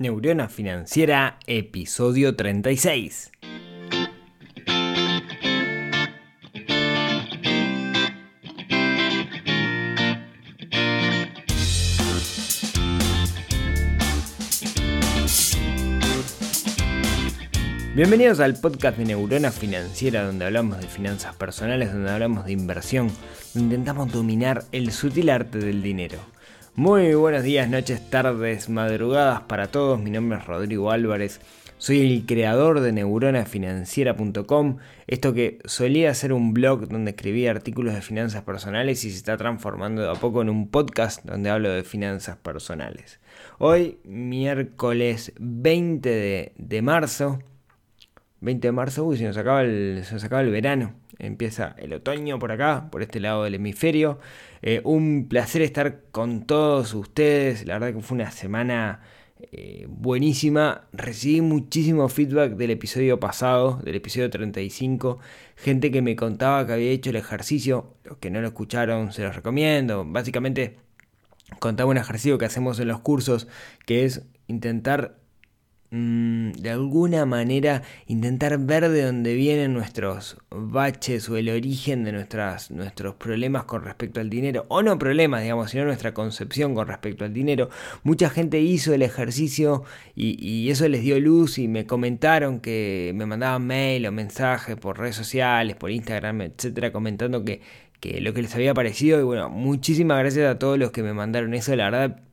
Neurona Financiera, episodio 36. Bienvenidos al podcast de Neurona Financiera, donde hablamos de finanzas personales, donde hablamos de inversión, donde intentamos dominar el sutil arte del dinero. Muy buenos días, noches, tardes, madrugadas para todos. Mi nombre es Rodrigo Álvarez. Soy el creador de neuronafinanciera.com, esto que solía ser un blog donde escribía artículos de finanzas personales y se está transformando de a poco en un podcast donde hablo de finanzas personales. Hoy, miércoles 20 de, marzo, 20 de marzo, uy, se nos acaba el, se nos acaba el verano empieza el otoño por acá, por este lado del hemisferio. Eh, un placer estar con todos ustedes, la verdad que fue una semana eh, buenísima. Recibí muchísimo feedback del episodio pasado, del episodio 35. Gente que me contaba que había hecho el ejercicio, los que no lo escucharon se los recomiendo. Básicamente contaba un ejercicio que hacemos en los cursos, que es intentar Mm, de alguna manera intentar ver de dónde vienen nuestros baches o el origen de nuestras, nuestros problemas con respecto al dinero, o no problemas, digamos, sino nuestra concepción con respecto al dinero. Mucha gente hizo el ejercicio y, eso les dio luz y me comentaron que me mandaban mail o mensajes por redes sociales, por Instagram, etcétera, comentando que, que lo que les había parecido. Y bueno, muchísimas gracias a todos los que me mandaron eso, la verdad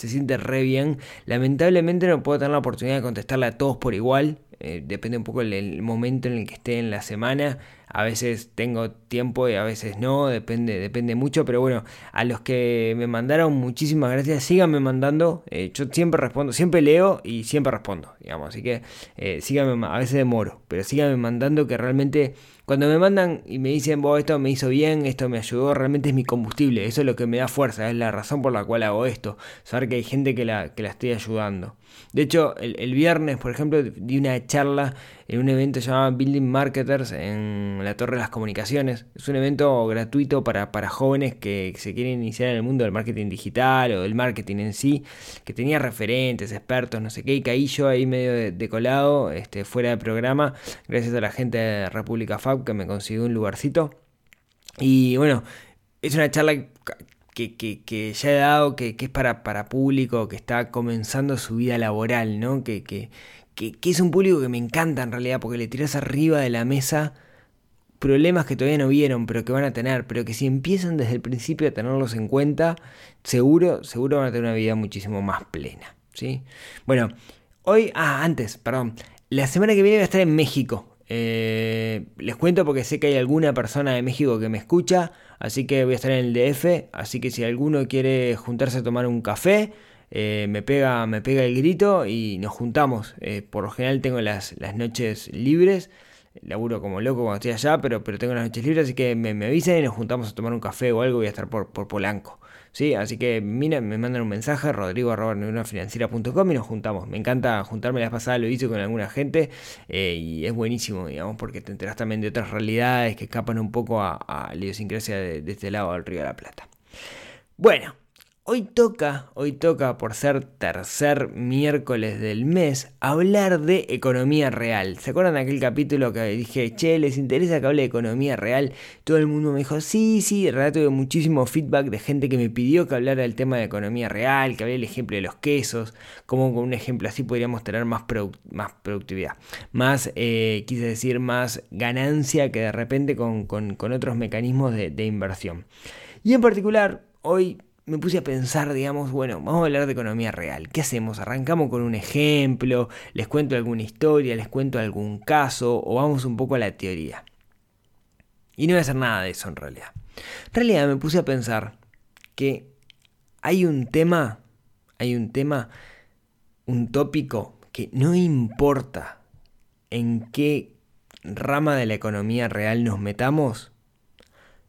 se siente re bien. Lamentablemente no puedo tener la oportunidad de contestarle a todos por igual. Eh, depende un poco del momento en el que esté en la semana. A veces tengo tiempo y a veces no, depende, depende mucho. Pero bueno, a los que me mandaron, muchísimas gracias. Síganme mandando. Eh, yo siempre respondo, siempre leo y siempre respondo, digamos. Así que eh, síganme, a veces demoro, pero síganme mandando que realmente cuando me mandan y me dicen, vos esto me hizo bien, esto me ayudó, realmente es mi combustible, eso es lo que me da fuerza, es la razón por la cual hago esto, saber que hay gente que la, que la estoy ayudando. De hecho, el, viernes, por ejemplo, di una charla en un evento llamado Building Marketers en la Torre de las Comunicaciones. Es un evento gratuito para, para jóvenes que se quieren iniciar en el mundo del marketing digital o del marketing en sí, que tenía referentes, expertos, no sé qué, y caí yo ahí medio de, colado, este, fuera de programa, gracias a la gente de República Fab que me consiguió un lugarcito. Y bueno, es una charla que, ya he dado, que, es para, para, público que está comenzando su vida laboral, ¿no? Que, que, es un público que me encanta en realidad, porque le tiras arriba de la mesa problemas que todavía no vieron, pero que van a tener, pero que si empiezan desde el principio a tenerlos en cuenta, seguro, seguro van a tener una vida muchísimo más plena, ¿sí? Bueno, hoy, ah, antes, perdón, la semana que viene voy a estar en México, eh, les cuento porque sé que hay alguna persona de México que me escucha, así que voy a estar en el DF, así que si alguno quiere juntarse a tomar un café, eh, me, pega, me pega el grito y nos juntamos. Eh, por lo general tengo las, las, noches libres, laburo como loco cuando estoy allá, pero, pero tengo las noches libres, así que me, me avisen y nos juntamos a tomar un café o algo, voy a estar por, por Polanco. ¿Sí? Así que mira, me mandan un mensaje, rodrigo y nos juntamos. Me encanta juntarme, la vez pasada lo hice con alguna gente eh, y es buenísimo, digamos, porque te enteras también de otras realidades que escapan un poco a, la idiosincrasia de este lado del Río de la Plata. Bueno, Hoy toca, hoy toca por ser tercer miércoles del mes, hablar de economía real. ¿Se acuerdan de aquel capítulo que dije, che, ¿les interesa que hable de economía real? Todo el mundo me dijo, sí, sí, en realidad tuve muchísimo feedback de gente que me pidió que hablara del tema de economía real, que hablara el ejemplo de los quesos, como con un ejemplo así podríamos tener más, productividad, más, eh, quise decir, más ganancia que de repente con, otros mecanismos de inversión. Y en particular, hoy me puse a pensar, digamos, bueno, vamos a hablar de economía real. ¿Qué hacemos? ¿Arrancamos con un ejemplo? ¿Les cuento alguna historia? ¿Les cuento algún caso? ¿O vamos un poco a la teoría? Y no voy a hacer nada de eso en realidad. En realidad me puse a pensar que hay un tema, hay un tema, un tópico que no importa en qué rama de la economía real nos metamos,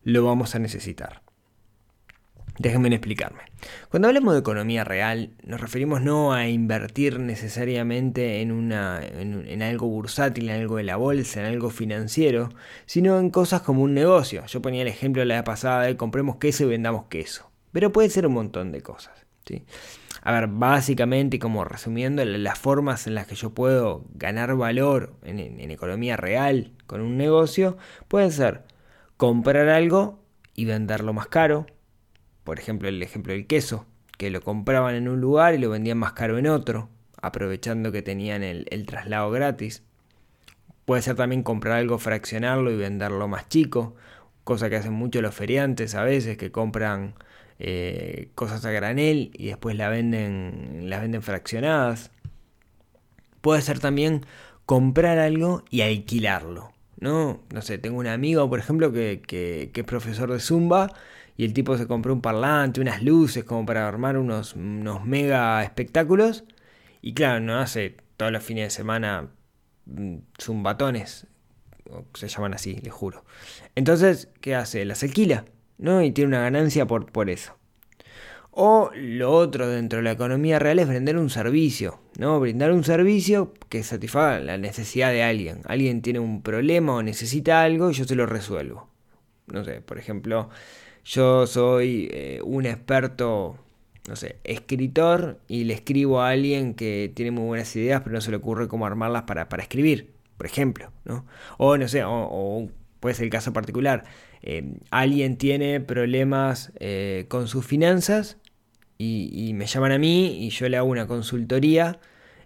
lo vamos a necesitar. Déjenme explicarme. Cuando hablamos de economía real, nos referimos no a invertir necesariamente en, una, en, algo bursátil, en algo de la bolsa, en algo financiero, sino en cosas como un negocio. Yo ponía el ejemplo la pasada de compremos queso y vendamos queso. Pero puede ser un montón de cosas. ¿sí? a ver, básicamente, como resumiendo, las formas en las que yo puedo ganar valor en, en economía real con un negocio pueden ser comprar algo y venderlo más caro. Por ejemplo, el ejemplo del queso, que lo compraban en un lugar y lo vendían más caro en otro, aprovechando que tenían el, traslado gratis. Puede ser también comprar algo, fraccionarlo y venderlo más chico, cosa que hacen mucho los feriantes a veces, que compran eh, cosas a granel y después venden, las venden fraccionadas. Puede ser también comprar algo y alquilarlo. ¿No? No sé, tengo un amigo, por ejemplo, que, que, es profesor de Zumba y el tipo se compró un parlante, unas luces como para armar unos, unos mega espectáculos. Y claro, no hace todos los fines de semana mm, zumbatones, se llaman así, les juro. Entonces, ¿qué hace? Las alquila, ¿no? Y tiene una ganancia por, por eso. O lo otro dentro de la economía real es vender un servicio, ¿no? Brindar un servicio que satisfaga la necesidad de alguien. Alguien tiene un problema o necesita algo y yo se lo resuelvo. No sé, por ejemplo, yo soy eh, un experto, no sé, escritor y le escribo a alguien que tiene muy buenas ideas pero no se le ocurre cómo armarlas para, escribir, por ejemplo, ¿no? O no sé, o, puede ser el caso particular. Eh, alguien tiene problemas eh, con sus finanzas y, me llaman a mí y yo le hago una consultoría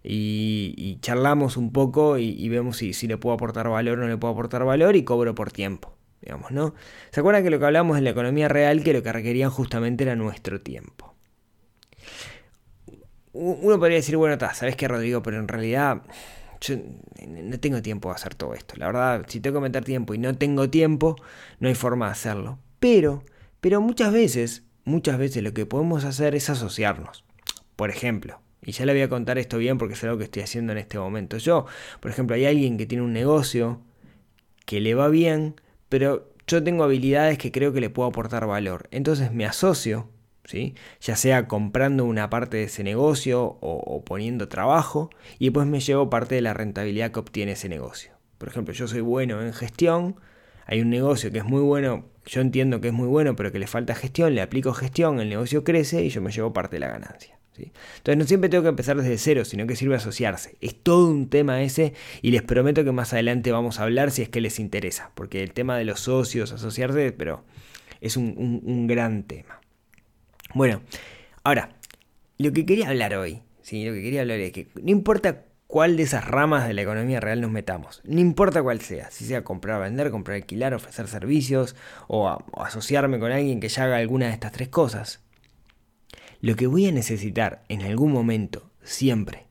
y, charlamos un poco y, vemos si, le puedo aportar valor o no le puedo aportar valor y cobro por tiempo, digamos, ¿no? ¿Se acuerdan que lo que hablamos en la economía real, que lo que requerían justamente era nuestro tiempo? Uno podría decir, bueno, está, ¿sabes qué, Rodrigo? Pero en realidad yo no tengo tiempo de hacer todo esto. La verdad, si tengo que meter tiempo y no tengo tiempo, no hay forma de hacerlo. Pero, pero muchas veces muchas veces lo que podemos hacer es asociarnos. Por ejemplo, y ya le voy a contar esto bien porque es algo que estoy haciendo en este momento. Yo, por ejemplo, hay alguien que tiene un negocio que le va bien, pero yo tengo habilidades que creo que le puedo aportar valor. Entonces me asocio, ¿sí? ya sea comprando una parte de ese negocio o, poniendo trabajo, y después me llevo parte de la rentabilidad que obtiene ese negocio. Por ejemplo, yo soy bueno en gestión, hay un negocio que es muy bueno yo entiendo que es muy bueno, pero que le falta gestión, le aplico gestión, el negocio crece y yo me llevo parte de la ganancia. Entonces no siempre tengo que empezar desde cero, sino que sirve asociarse. Es todo un tema ese y les prometo que más adelante vamos a hablar si es que les interesa, porque el tema de los socios, asociarse, pero es un, un gran tema. Bueno, ahora, lo que quería hablar hoy, ¿sí? lo que quería hablar es que no importa cuál de esas ramas de la economía real nos metamos. No importa cuál sea, si sea comprar, vender, comprar, alquilar, ofrecer servicios o, asociarme con alguien que ya haga alguna de estas tres cosas. Lo que voy a necesitar en algún momento, siempre,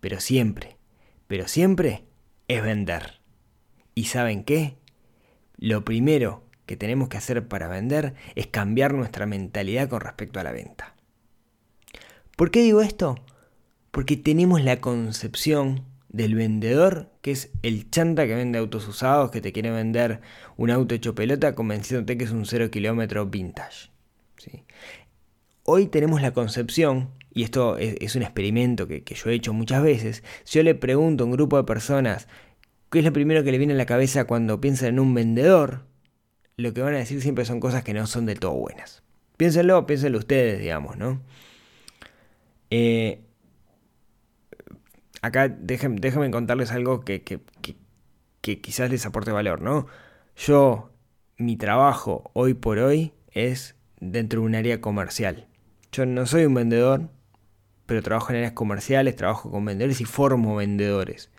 pero siempre, pero siempre, es vender. ¿Y saben qué? Lo primero que tenemos que hacer para vender es cambiar nuestra mentalidad con respecto a la venta. ¿Por qué digo esto? Porque tenemos la concepción del vendedor, que es el chanta que vende autos usados, que te quiere vender un auto hecho pelota convenciéndote que es un 0 kilómetro vintage. ¿sí? Hoy tenemos la concepción, y esto es, un experimento que, que, yo he hecho muchas veces, si yo le pregunto a un grupo de personas qué es lo primero que le viene a la cabeza cuando piensan en un vendedor, lo que van a decir siempre son cosas que no son del todo buenas. Piénsenlo, piénsenlo ustedes, digamos, ¿no? Eh, acá déjenme, contarles algo que, quizás les aporte valor, ¿no? Yo, mi trabajo hoy por hoy es dentro de un área comercial. Yo no soy un vendedor, pero trabajo en áreas comerciales, trabajo con vendedores y formo vendedores.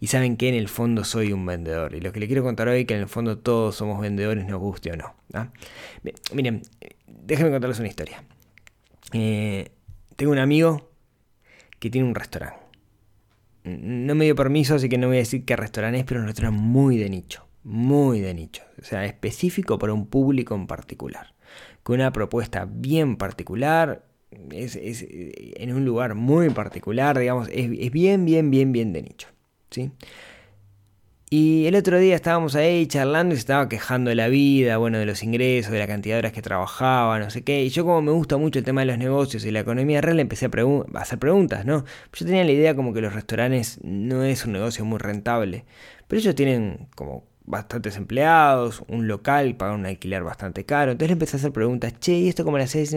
Y saben que en el fondo soy un vendedor. Y lo que les quiero contar hoy es que en el fondo todos somos vendedores, nos guste o no. Miren, déjenme contarles una historia. Eh, tengo un amigo que tiene un restaurante no me dio permiso, así que no voy a decir qué restaurante es, pero un restaurante muy de nicho, muy de nicho, o sea, específico para un público en particular, con una propuesta bien particular, es, en un lugar muy particular, digamos, es bien, bien, bien, bien de nicho, ¿sí? Y el otro día estábamos ahí charlando y se estaba quejando de la vida, bueno, de los ingresos, de la cantidad de horas que trabajaba, no sé qué. Y yo como me gusta mucho el tema de los negocios y la economía real, empecé a, hacer preguntas, ¿no? Yo tenía la idea como que los restaurantes no es un negocio muy rentable, pero ellos tienen como bastantes empleados, un local, pagan un alquiler bastante caro. Entonces le empecé a hacer preguntas, che, ¿y esto cómo lo haces?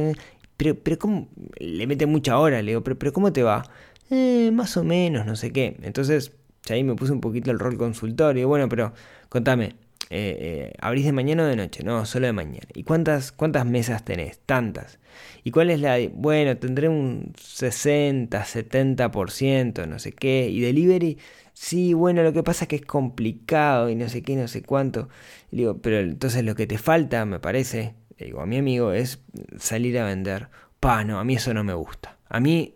pero, pero ¿cómo? Le mete mucha hora, le digo, pero, pero ¿cómo te va? Eh, más o menos, no sé qué. Entonces, ahí me puse un poquito el rol consultorio. Bueno, pero contame, eh, eh, ¿abrís de mañana o de noche? No, solo de mañana. ¿Y cuántas, cuántas mesas tenés? Tantas. ¿Y cuál es la...? Bueno, tendré un 60, 70%, no sé qué. ¿Y delivery? Sí, bueno, lo que pasa es que es complicado y no sé qué, no sé cuánto. digo, pero entonces lo que te falta, me parece, digo, a mi amigo, es salir a vender. Pa, no, a mí eso no me gusta. A mí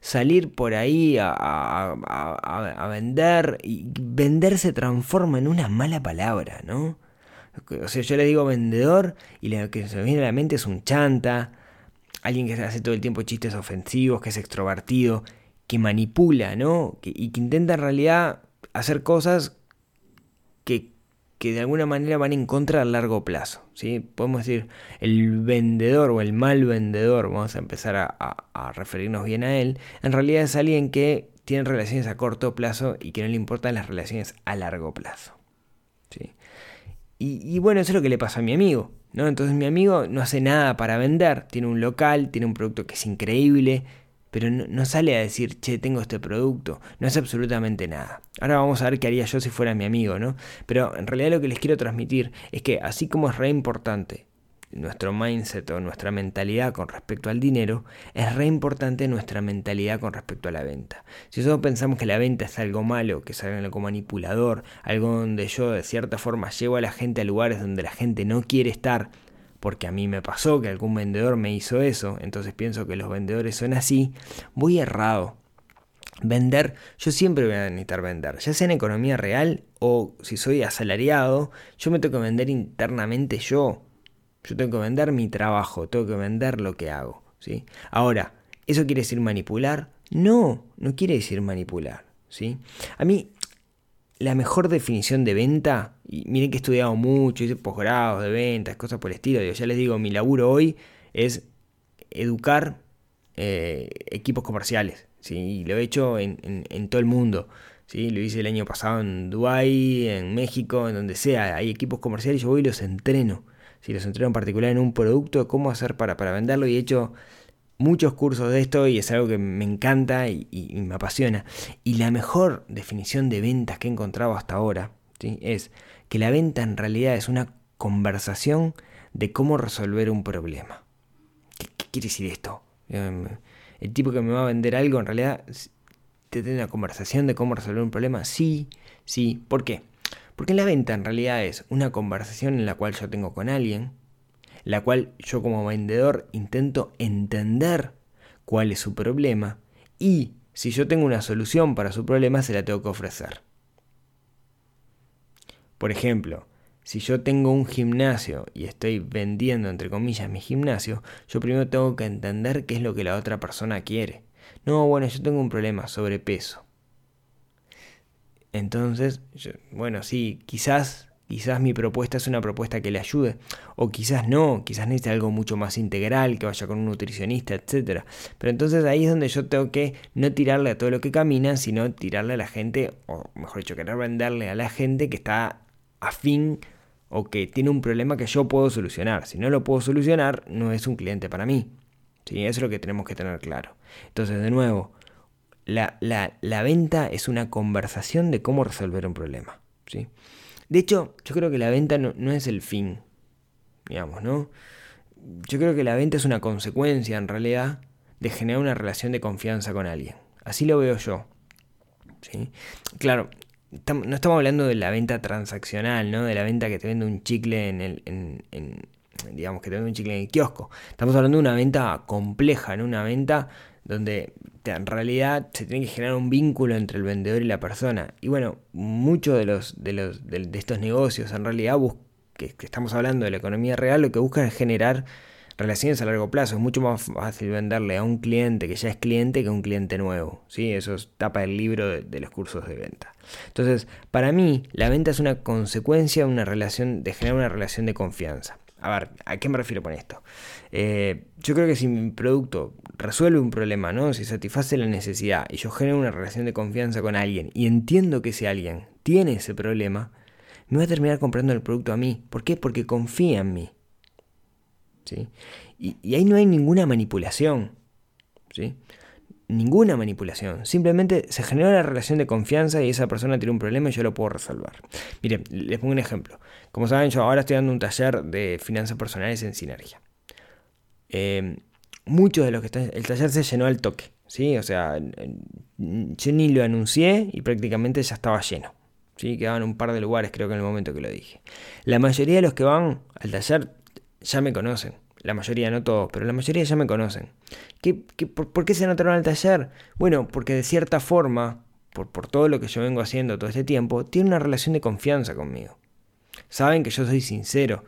salir por ahí a, vender y vender se transforma en una mala palabra, ¿no? O sea, yo le digo vendedor y lo que se viene a la mente es un chanta, alguien que hace todo el tiempo chistes ofensivos, que es extrovertido, que manipula, ¿no? y que intenta en realidad hacer cosas que, que de alguna manera van en contra a largo plazo. ¿sí? Podemos decir, el vendedor o el mal vendedor, vamos a empezar a, referirnos bien a él, en realidad es alguien que tiene relaciones a corto plazo y que no le importan las relaciones a largo plazo. ¿sí? Y, bueno, eso es lo que le pasó a mi amigo. ¿no? Entonces mi amigo no hace nada para vender, tiene un local, tiene un producto que es increíble, pero no, sale a decir, che, tengo este producto, no hace absolutamente nada. Ahora vamos a ver qué haría yo si fuera mi amigo, ¿no? Pero en realidad lo que les quiero transmitir es que así como es re importante nuestro mindset o nuestra mentalidad con respecto al dinero, es re importante nuestra mentalidad con respecto a la venta. Si nosotros pensamos que la venta es algo malo, que es algo manipulador, algo donde yo de cierta forma llevo a la gente a lugares donde la gente no quiere estar, porque a mí me pasó que algún vendedor me hizo eso, entonces pienso que los vendedores son así, voy errado. Vender, yo siempre voy a necesitar vender, ya sea en economía real o si soy asalariado, yo me tengo que vender internamente yo. Yo tengo que vender mi trabajo, tengo que vender lo que hago. ¿sí? Ahora, ¿eso quiere decir manipular? No, no quiere decir manipular. ¿sí? A mí la mejor definición de venta, y miren que he estudiado mucho, hice posgrados de ventas, cosas por el estilo, ya les digo, mi laburo hoy es educar eh, equipos comerciales, ¿sí? lo he hecho en, todo el mundo, ¿sí? lo hice el año pasado en Dubái, en México, en donde sea, hay equipos comerciales, yo voy y los entreno, si los entreno en particular en un producto, cómo hacer para, para venderlo, y he hecho muchos cursos de esto y es algo que me encanta y, me apasiona. Y la mejor definición de ventas que he encontrado hasta ahora es que la venta en realidad es una conversación de cómo resolver un problema. ¿Qué, quiere decir esto? Em, el tipo que me va a vender algo en realidad te tiene una conversación de cómo resolver un problema. Sí, sí. ¿Por qué? Porque la venta en realidad es una conversación en la cual yo tengo con alguien la cual yo como vendedor intento entender cuál es su problema y si yo tengo una solución para su problema se la tengo que ofrecer. Por ejemplo, si yo tengo un gimnasio y estoy vendiendo entre comillas mi gimnasio, yo primero tengo que entender qué es lo que la otra persona quiere. No, bueno, yo tengo un problema, sobrepeso. Entonces, bueno, sí, quizás Quizás mi propuesta es una propuesta que le ayude, o quizás no, quizás necesite algo mucho más integral, que vaya con un nutricionista, etc. Pero entonces ahí es donde yo tengo que no tirarle a todo lo que camina, sino tirarle a la gente, o mejor dicho, querer venderle a la gente que está afín o que tiene un problema que yo puedo solucionar. Si no lo puedo solucionar, no es un cliente para mí. ¿Sí? Eso es lo que tenemos que tener claro. Entonces, de nuevo, la, la venta es una conversación de cómo resolver un problema. ¿sí? De hecho, yo creo que la venta no, es el fin, digamos, ¿no? Yo creo que la venta es una consecuencia, en realidad, de generar una relación de confianza con alguien. Así lo veo yo. ¿sí? Claro, no estamos hablando de la venta transaccional, ¿no? De la venta que te vende un chicle en el... En, digamos, que te vende un chicle en el kiosco. Estamos hablando de una venta compleja, ¿no? Una venta donde en realidad se tiene que generar un vínculo entre el vendedor y la persona. Y bueno, muchos de, los, de, los, de, estos negocios en realidad que, estamos hablando de la economía real, lo que buscan es generar relaciones a largo plazo. Es mucho más fácil venderle a un cliente que ya es cliente que a un cliente nuevo. ¿sí? Eso es tapa del libro de, de, los cursos de venta. Entonces, para mí, la venta es una consecuencia de una relación, de generar una relación de confianza. A ver, ¿a qué me refiero con esto? Eh, yo creo que si mi producto resuelve un problema, ¿no? Si satisface la necesidad y yo genero una relación de confianza con alguien y entiendo que ese alguien tiene ese problema, me va a terminar comprando el producto a mí. ¿Por qué? Porque confía en mí. ¿sí? Y, ahí no hay ninguna manipulación. ¿sí? ninguna manipulación. Simplemente se genera la relación de confianza y esa persona tiene un problema y yo lo puedo resolver. Miren, les pongo un ejemplo. Como saben, yo ahora estoy dando un taller de finanzas personales en Sinergia. Eh, muchos de los que están... El taller se llenó al toque. ¿sí? O sea, yo ni lo anuncié y prácticamente ya estaba lleno. ¿sí? Quedaban un par de lugares creo que en el momento que lo dije. La mayoría de los que van al taller ya me conocen la mayoría, no todos, pero la mayoría ya me conocen. ¿Qué, por, qué se anotaron al taller? Bueno, porque de cierta forma, por, por todo lo que yo vengo haciendo todo este tiempo, tienen una relación de confianza conmigo. Saben que yo soy sincero.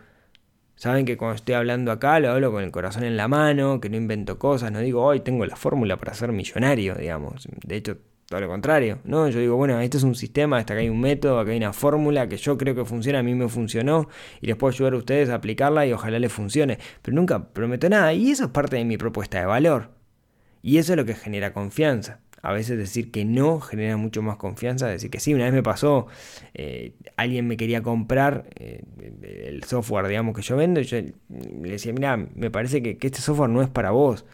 Saben que cuando estoy hablando acá lo hablo con el corazón en la mano, que no invento cosas, no digo, hoy tengo la fórmula para ser millonario, digamos. De hecho, todo lo contrario, ¿no? Yo digo, bueno, este es un sistema, acá hay un método, acá hay una fórmula que yo creo que funciona, a mí me funcionó y les puedo ayudar a ustedes a aplicarla y ojalá les funcione. Pero nunca prometo nada y eso es parte de mi propuesta de valor. Y eso es lo que genera confianza. A veces decir que no genera mucho más confianza, decir que sí. Una vez me pasó, eh, alguien me quería comprar eh, el software, digamos, que yo vendo, y yo le decía, mira, me parece que, este software no es para vos.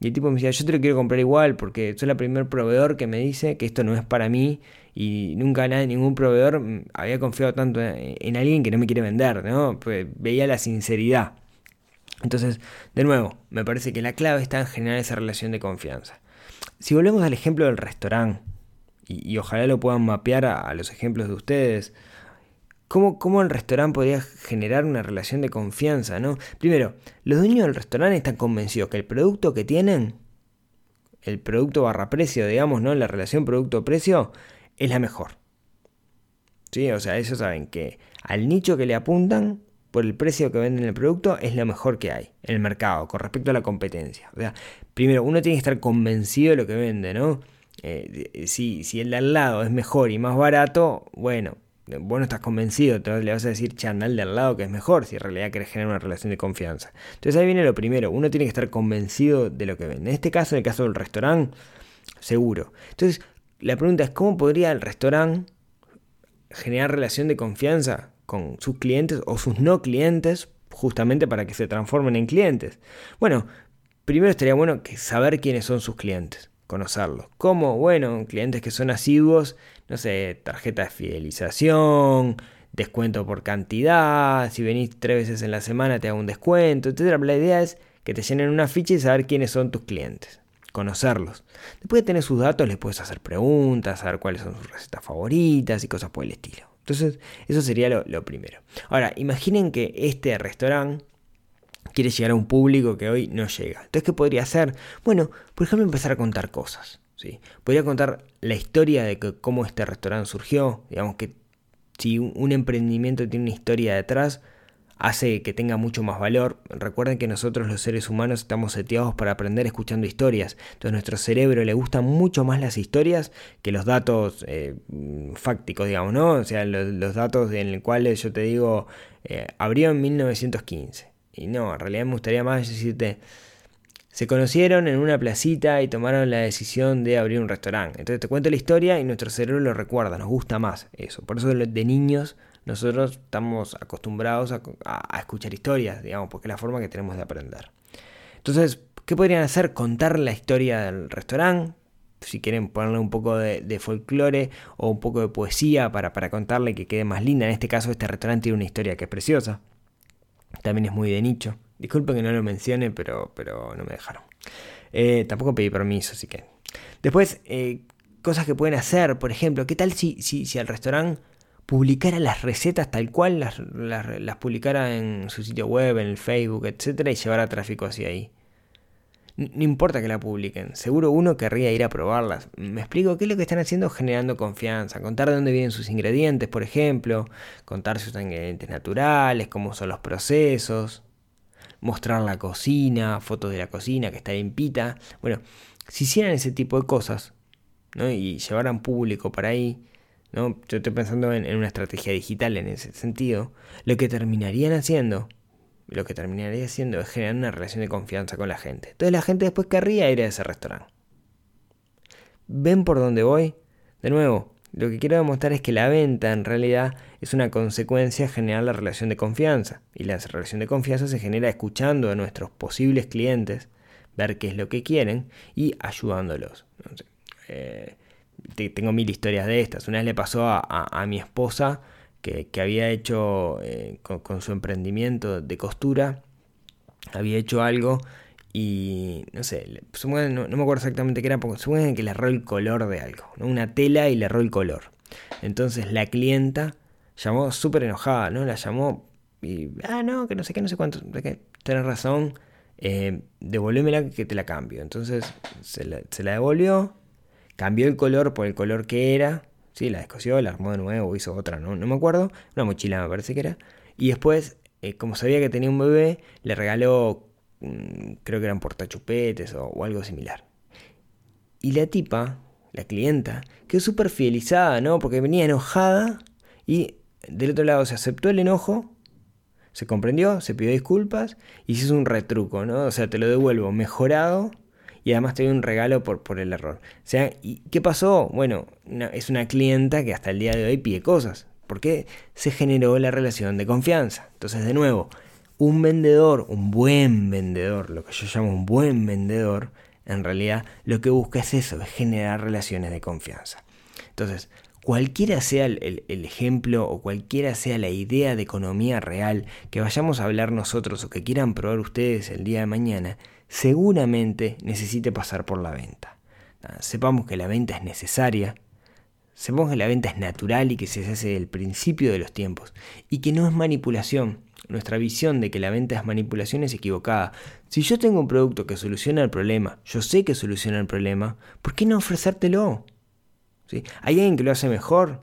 Y el tipo me decía, yo te lo quiero comprar igual porque soy el primer proveedor que me dice que esto no es para mí y nunca nada, ningún proveedor mm, había confiado tanto en, alguien que no me quiere vender, ¿no? Pues veía la sinceridad. Entonces, de nuevo, me parece que la clave está en generar esa relación de confianza. Si volvemos al ejemplo del restaurante, y, ojalá lo puedan mapear a los ejemplos de ustedes, ¿Cómo, el restaurante podría generar una relación de confianza? ¿no? Primero, los dueños del restaurante están convencidos que el producto que tienen, el producto barra precio, digamos, ¿no? la relación producto-precio, es la mejor. ¿Sí? O sea, ellos saben que al nicho que le apuntan, por el precio que venden el producto, es lo mejor que hay en el mercado con respecto a la competencia. O sea, primero, uno tiene que estar convencido de lo que vende, ¿no? Eh, si, si el de al lado es mejor y más barato, bueno, vos no estás convencido, entonces le vas a decir chanal de al lado que es mejor si en realidad querés generar una relación de confianza. Entonces ahí viene lo primero, uno tiene que estar convencido de lo que vende. En este caso, en el caso del restaurante, seguro. Entonces, la pregunta es, ¿cómo podría el restaurante generar relación de confianza con sus clientes o sus no clientes justamente para que se transformen en clientes? Bueno, primero estaría bueno que saber quiénes son sus clientes conocerlos. ¿Cómo? Bueno, clientes que son asiduos, no sé, tarjeta de fidelización, descuento por cantidad, si venís tres veces en la semana te hago un descuento, etc. La idea es que te llenen una ficha y saber quiénes son tus clientes, conocerlos. Después de tener sus datos les puedes hacer preguntas, saber cuáles son sus recetas favoritas y cosas por el estilo. Entonces, eso sería lo, primero. Ahora, imaginen que este restaurante quiere llegar a un público que hoy no llega. Entonces, ¿qué podría hacer? Bueno, por ejemplo, empezar a contar cosas. ¿sí? Podría contar la historia de cómo este restaurante surgió. Digamos que si un emprendimiento tiene una historia detrás, hace que tenga mucho más valor. Recuerden que nosotros los seres humanos estamos seteados para aprender escuchando historias. Entonces nuestro cerebro le gustan mucho más las historias que los datos eh, fácticos, digamos, ¿no? O sea, los, datos en los cuales yo te digo, eh, abrió en 1915. Y no, en realidad me gustaría más decirte, se conocieron en una placita y tomaron la decisión de abrir un restaurante. Entonces te cuento la historia y nuestro cerebro lo recuerda, nos gusta más eso. Por eso de niños nosotros estamos acostumbrados a, escuchar historias, digamos, porque es la forma que tenemos de aprender. Entonces, ¿qué podrían hacer? Contar la historia del restaurante, si quieren ponerle un poco de, folclore o un poco de poesía para, contarle que quede más linda. En este caso, este restaurante tiene una historia que es preciosa. También es muy de nicho. Disculpen que no lo mencione, pero, no me dejaron. Eh, tampoco pedí permiso, así que. Después, eh, cosas que pueden hacer, por ejemplo, ¿qué tal si, si, si el restaurante publicara las recetas tal cual, las, las, publicara en su sitio web, en el Facebook, etcétera, y llevara tráfico hacia ahí? No importa que la publiquen, seguro uno querría ir a probarlas. Me explico qué es lo que están haciendo generando confianza, contar de dónde vienen sus ingredientes, por ejemplo, contar sus ingredientes naturales, cómo son los procesos, mostrar la cocina, fotos de la cocina que está limpita. Bueno, si hicieran ese tipo de cosas ¿no? y llevaran público para ahí, ¿no? yo estoy pensando en una estrategia digital en ese sentido, lo que terminarían haciendo lo que terminaría haciendo es generar una relación de confianza con la gente. Entonces la gente después querría ir a ese restaurante. ¿Ven por dónde voy? De nuevo, lo que quiero demostrar es que la venta en realidad es una consecuencia generar la relación de confianza. Y la relación de confianza se genera escuchando a nuestros posibles clientes, ver qué es lo que quieren y ayudándolos. Eh, tengo mil historias de estas. Una vez le pasó a, mi esposa que, había hecho eh, con, su emprendimiento de costura, había hecho algo y no sé, no, me acuerdo exactamente qué era, porque supongo que le erró el color de algo, una tela y le erró el color. Entonces la clienta llamó súper enojada, ¿no? La llamó y, ah, no, que no sé qué, no sé cuánto, que tenés razón, eh, devolvémela que te la cambio. Entonces se la devolvió cambió el color por el color que era, ¿sí? la descosió, la armó de nuevo, hizo otra, no, no me acuerdo, una mochila me parece que era, y después, eh, como sabía que tenía un bebé, le regaló, mm, creo que eran portachupetes o, o algo similar. Y la tipa, la clienta, quedó súper fidelizada, ¿no? Porque venía enojada y del otro lado se aceptó el enojo, se comprendió, se pidió disculpas y se hizo un retruco, ¿no? O sea, te lo devuelvo mejorado y además te doy un regalo por, por el error. O sea, ¿y qué pasó? Bueno, es una clienta que hasta el día de hoy pide cosas. porque se generó la relación de confianza? Entonces, de nuevo, un vendedor, un buen vendedor, lo que yo llamo un buen vendedor, en realidad lo que busca es eso, es generar relaciones de confianza. Entonces, cualquiera sea el, el, ejemplo o cualquiera sea la idea de economía real que vayamos a hablar nosotros o que quieran probar ustedes el día de mañana, seguramente necesite pasar por la venta. Ah, sepamos que la venta es necesaria, sepamos que la venta es natural y que se hace el principio de los tiempos y que no es manipulación. Nuestra visión de que la venta es manipulación es equivocada. Si yo tengo un producto que soluciona el problema, yo sé que soluciona el problema, ¿por qué no ofrecértelo? ¿Sí? ¿Hay alguien que lo hace mejor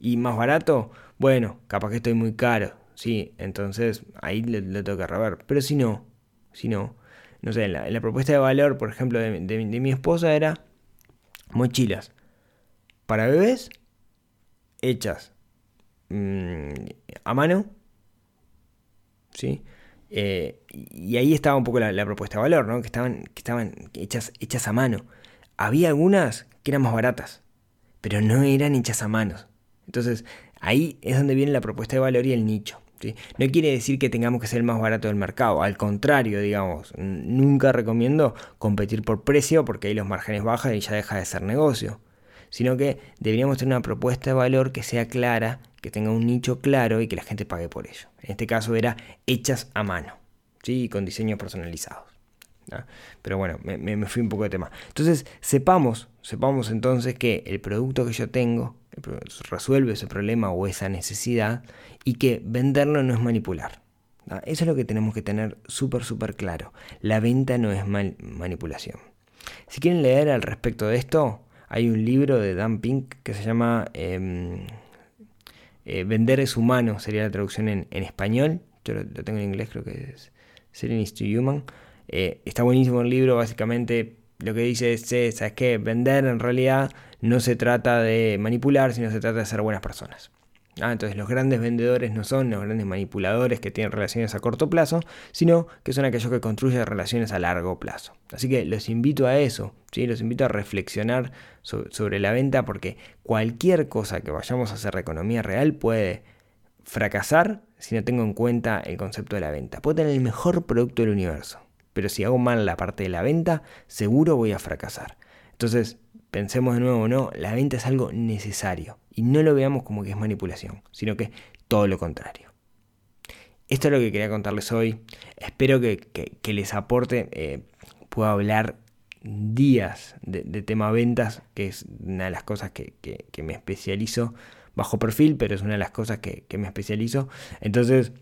y más barato? Bueno, capaz que estoy muy caro, sí, entonces ahí le, le tengo que robar. Pero si no, si no, no sé, la, propuesta de valor, por ejemplo, de, mi esposa era mochilas para bebés hechas mm, a mano, ¿sí? Eh, y ahí estaba un poco la, propuesta de valor, ¿no? Que estaban, que estaban hechas, hechas a mano. Había algunas que eran más baratas, pero no eran hechas a mano. Entonces, ahí es donde viene la propuesta de valor y el nicho. No quiere decir que tengamos que ser el más barato del mercado, al contrario, digamos, nunca recomiendo competir por precio porque ahí los márgenes bajan y ya deja de ser negocio, sino que deberíamos tener una propuesta de valor que sea clara, que tenga un nicho claro y que la gente pague por ello. En este caso era hechas a mano, ¿sí? con diseños personalizados. Pero bueno, me, me, fui un poco de tema. Entonces, sepamos, sepamos entonces que el producto que yo tengo resuelve ese problema o esa necesidad y que venderlo no es manipular. Eso es lo que tenemos que tener súper, súper claro. La venta no es manipulación. Si quieren leer al respecto de esto, hay un libro de Dan Pink que se llama em, eh, Vender es humano, sería la traducción en, español. Yo lo, tengo en inglés, creo que es Selling is to Human. Eh, está buenísimo el libro, básicamente lo que dice es, ¿sabes qué? Vender en realidad no se trata de manipular, sino se trata de ser buenas personas. Ah, entonces los grandes vendedores no son los grandes manipuladores que tienen relaciones a corto plazo, sino que son aquellos que construyen relaciones a largo plazo. Así que los invito a eso, ¿sí? los invito a reflexionar sobre, la venta porque cualquier cosa que vayamos a hacer de economía real puede fracasar si no tengo en cuenta el concepto de la venta. Puedo tener el mejor producto del universo, pero si hago mal la parte de la venta, seguro voy a fracasar. Entonces, pensemos de nuevo, no, la venta es algo necesario y no lo veamos como que es manipulación, sino que todo lo contrario. Esto es lo que quería contarles hoy. Espero que, les aporte. Eh, puedo hablar días de, tema ventas, que es una de las cosas que, me especializo bajo perfil, pero es una de las cosas que, me especializo. Entonces,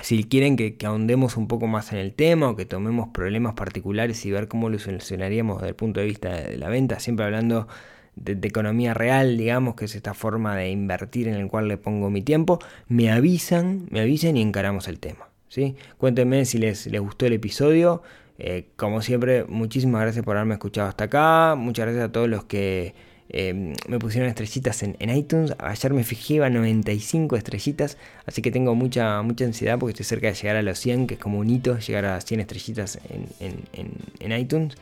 si quieren que, ahondemos un poco más en el tema o que tomemos problemas particulares y ver cómo lo solucionaríamos desde el punto de vista de la venta, siempre hablando de, economía real, digamos, que es esta forma de invertir en el cual le pongo mi tiempo, me avisan, me avisan y encaramos el tema. ¿sí? Cuéntenme si les, les gustó el episodio. Eh, como siempre, muchísimas gracias por haberme escuchado hasta acá. Muchas gracias a todos los que Em, me pusieron estrellitas en, iTunes. Ayer me fijé a 95 estrellitas. Así que tengo mucha, mucha ansiedad porque estoy cerca de llegar a los 100, que es como un hito llegar a 100 estrellitas en, iTunes.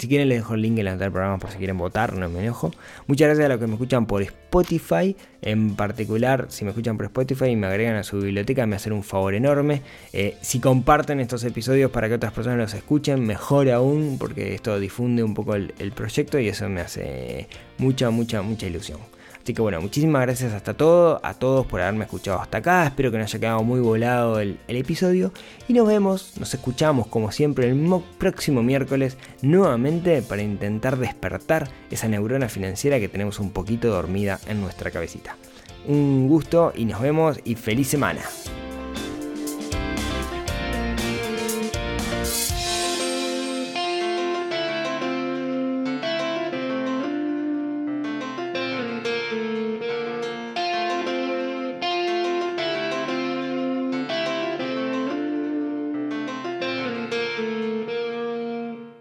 Si quieren les dejo el link en la del programa por si quieren votar, no me enojo. Muchas gracias a los que me escuchan por Spotify, en particular si me escuchan por Spotify y me agregan a su biblioteca me hacen un favor enorme. Eh, si comparten estos episodios para que otras personas los escuchen, mejor aún porque esto difunde un poco el proyecto y eso me hace mucha, mucha, mucha ilusión. Así que bueno, muchísimas gracias hasta todo, a todos por haberme escuchado hasta acá. Espero que no haya quedado muy volado el, episodio. Y nos vemos, nos escuchamos como siempre el próximo miércoles nuevamente para intentar despertar esa neurona financiera que tenemos un poquito dormida en nuestra cabecita. Un gusto y nos vemos y feliz semana.